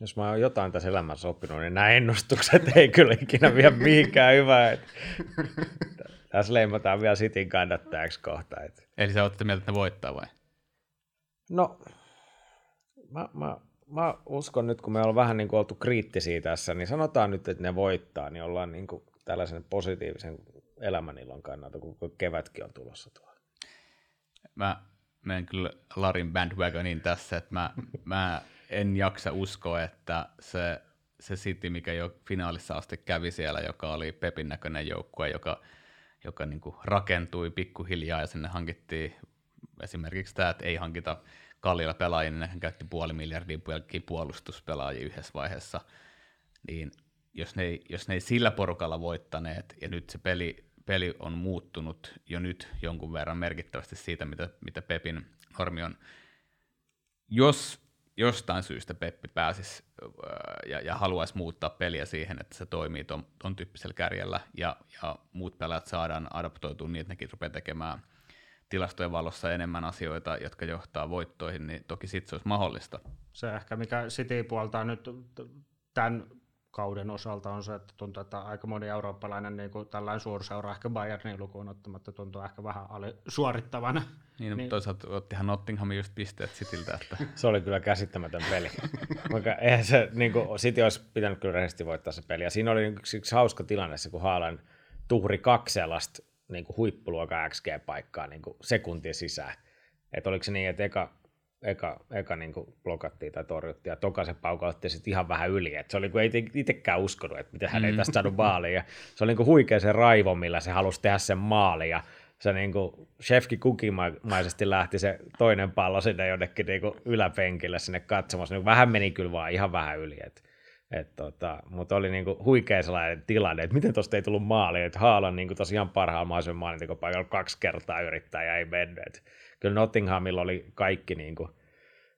Jos mä oon jotain tässä elämässä oppinut, niin nämä ennustukset [laughs] ei kyllä ikinä vie mihinkään hyvää. [laughs] Tässä leimataan vielä Cityn kannattajaksi kohta. Et. Eli sä oot mieltä, että ne voittaa vai? No, mä, mä, mä uskon nyt, kun me ollaan vähän niin kuin oltu kriittisiä tässä, niin sanotaan nyt, että ne voittaa, niin ollaan niin kuin tällaisen positiivisen elämänilon kannalta, kun kevätkin on tulossa tuolla. Mä menen kyllä Larin bandwagonin tässä, että mä, [laughs] mä en jaksa uskoa, että se, se City, mikä jo finaalissa asti kävi siellä, joka oli Pepin näköinen joukkue, joka, joka niin kuin rakentui pikkuhiljaa ja sinne hankittiin esimerkiksi tämä, että ei hankita kalliilla pelaajia, niin hän käytti puoli miljardia puolustuspelaajia yhdessä vaiheessa, niin jos ne, ei, jos ne ei sillä porukalla voittaneet, ja nyt se peli, peli on muuttunut jo nyt jonkun verran merkittävästi siitä, mitä, mitä Pepin normi on. Jos jostain syystä Peppi pääsisi ja, ja haluaisi muuttaa peliä siihen, että se toimii ton, ton tyyppisellä kärjellä ja, ja muut pelaajat saadaan adaptoitua niin, että nekin rupeaa tekemään tilastojen valossa enemmän asioita, jotka johtaa voittoihin, niin toki sitten se olisi mahdollista. Se ehkä, mikä City puoltaa nyt tämän kauden osalta on se, että tuntuu, että aika moni eurooppalainen niin kuin tällainen suurseura, ehkä Bayernin lukuun ottamatta, tuntuu ehkä vähän ali suorittavana. Niin, niin. toisaalta ottihan Nottinghamin just pisteet Cityltä. Että... se oli kyllä käsittämätön peli. [laughs] Vaikka eihän se, niin kuin, City olisi pitänyt kyllä rehellisesti voittaa se peli. Ja siinä oli yksi, yksi hauska tilanne, se kun Haalan tuhri kaksi sellaista niin kuin huippuluokan XG-paikkaa niin kuin sisään. Että oliko se niin, että eka eka, eka niin kuin blokattiin tai torjuttiin, ja toka se paukautti sitten ihan vähän yli. Et se oli kuin ei itsekään uskonut, että miten hän mm. ei tästä saanut maaliin. Ja se oli niin kuin huikea se raivo, millä se halusi tehdä sen maalin, ja se niin kuin chefki kukimaisesti lähti se toinen pallo sinne jonnekin niin kuin yläpenkille sinne katsomassa. Niin vähän meni kyllä vaan ihan vähän yli. Et, et tota, mutta oli niinku huikea sellainen tilanne, että miten tuosta ei tullut maali, että Haalan niinku tosiaan parhaan mahdollisen maalintekopaikalla kaksi kertaa yrittää ja ei mennyt. kyllä Nottinghamilla oli kaikki niinku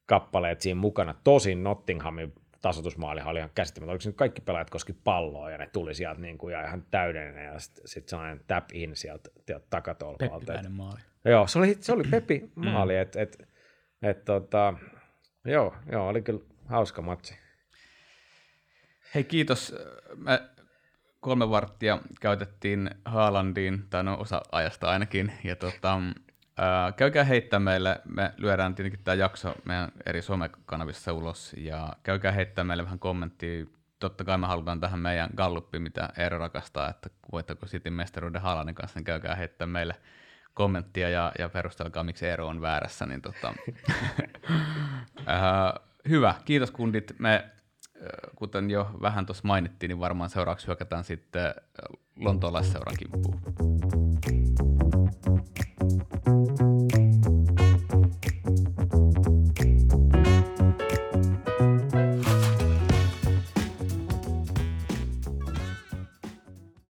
kappaleet siinä mukana. Tosin Nottinghamin tasoitusmaalihan oli ihan käsittämättä. Oliko nyt kaikki pelaajat koski palloa ja ne tuli sieltä niin kuin, ja ihan täydellinen ja sitten sit sellainen tap in sieltä, takatolpalta. Peppiläinen maali. Joo, se oli, se oli [clears throat] Peppi mm. maali. Mm. Et, et, et, tota, joo, joo, oli kyllä hauska matsi. Hei kiitos. Me kolme varttia käytettiin Haalandiin, tai no osa ajasta ainakin, ja tota, ää, käykää heittää meille, me lyödään tietenkin tämä jakso meidän eri somekanavissa ulos, ja käykää heittää meille vähän kommenttia. Totta kai me halutaan tähän meidän galluppi, mitä Eero rakastaa, että voittako Cityn mestaruuden Haalandin kanssa, niin käykää heittää meille kommenttia ja, ja perustelkaa, miksi Eero on väärässä. Niin tota, [laughs] ää, hyvä, kiitos kundit. Me kuten jo vähän tuossa mainittiin, niin varmaan seuraavaksi hyökätään sitten äh, lontoolaisseuran kimppuun.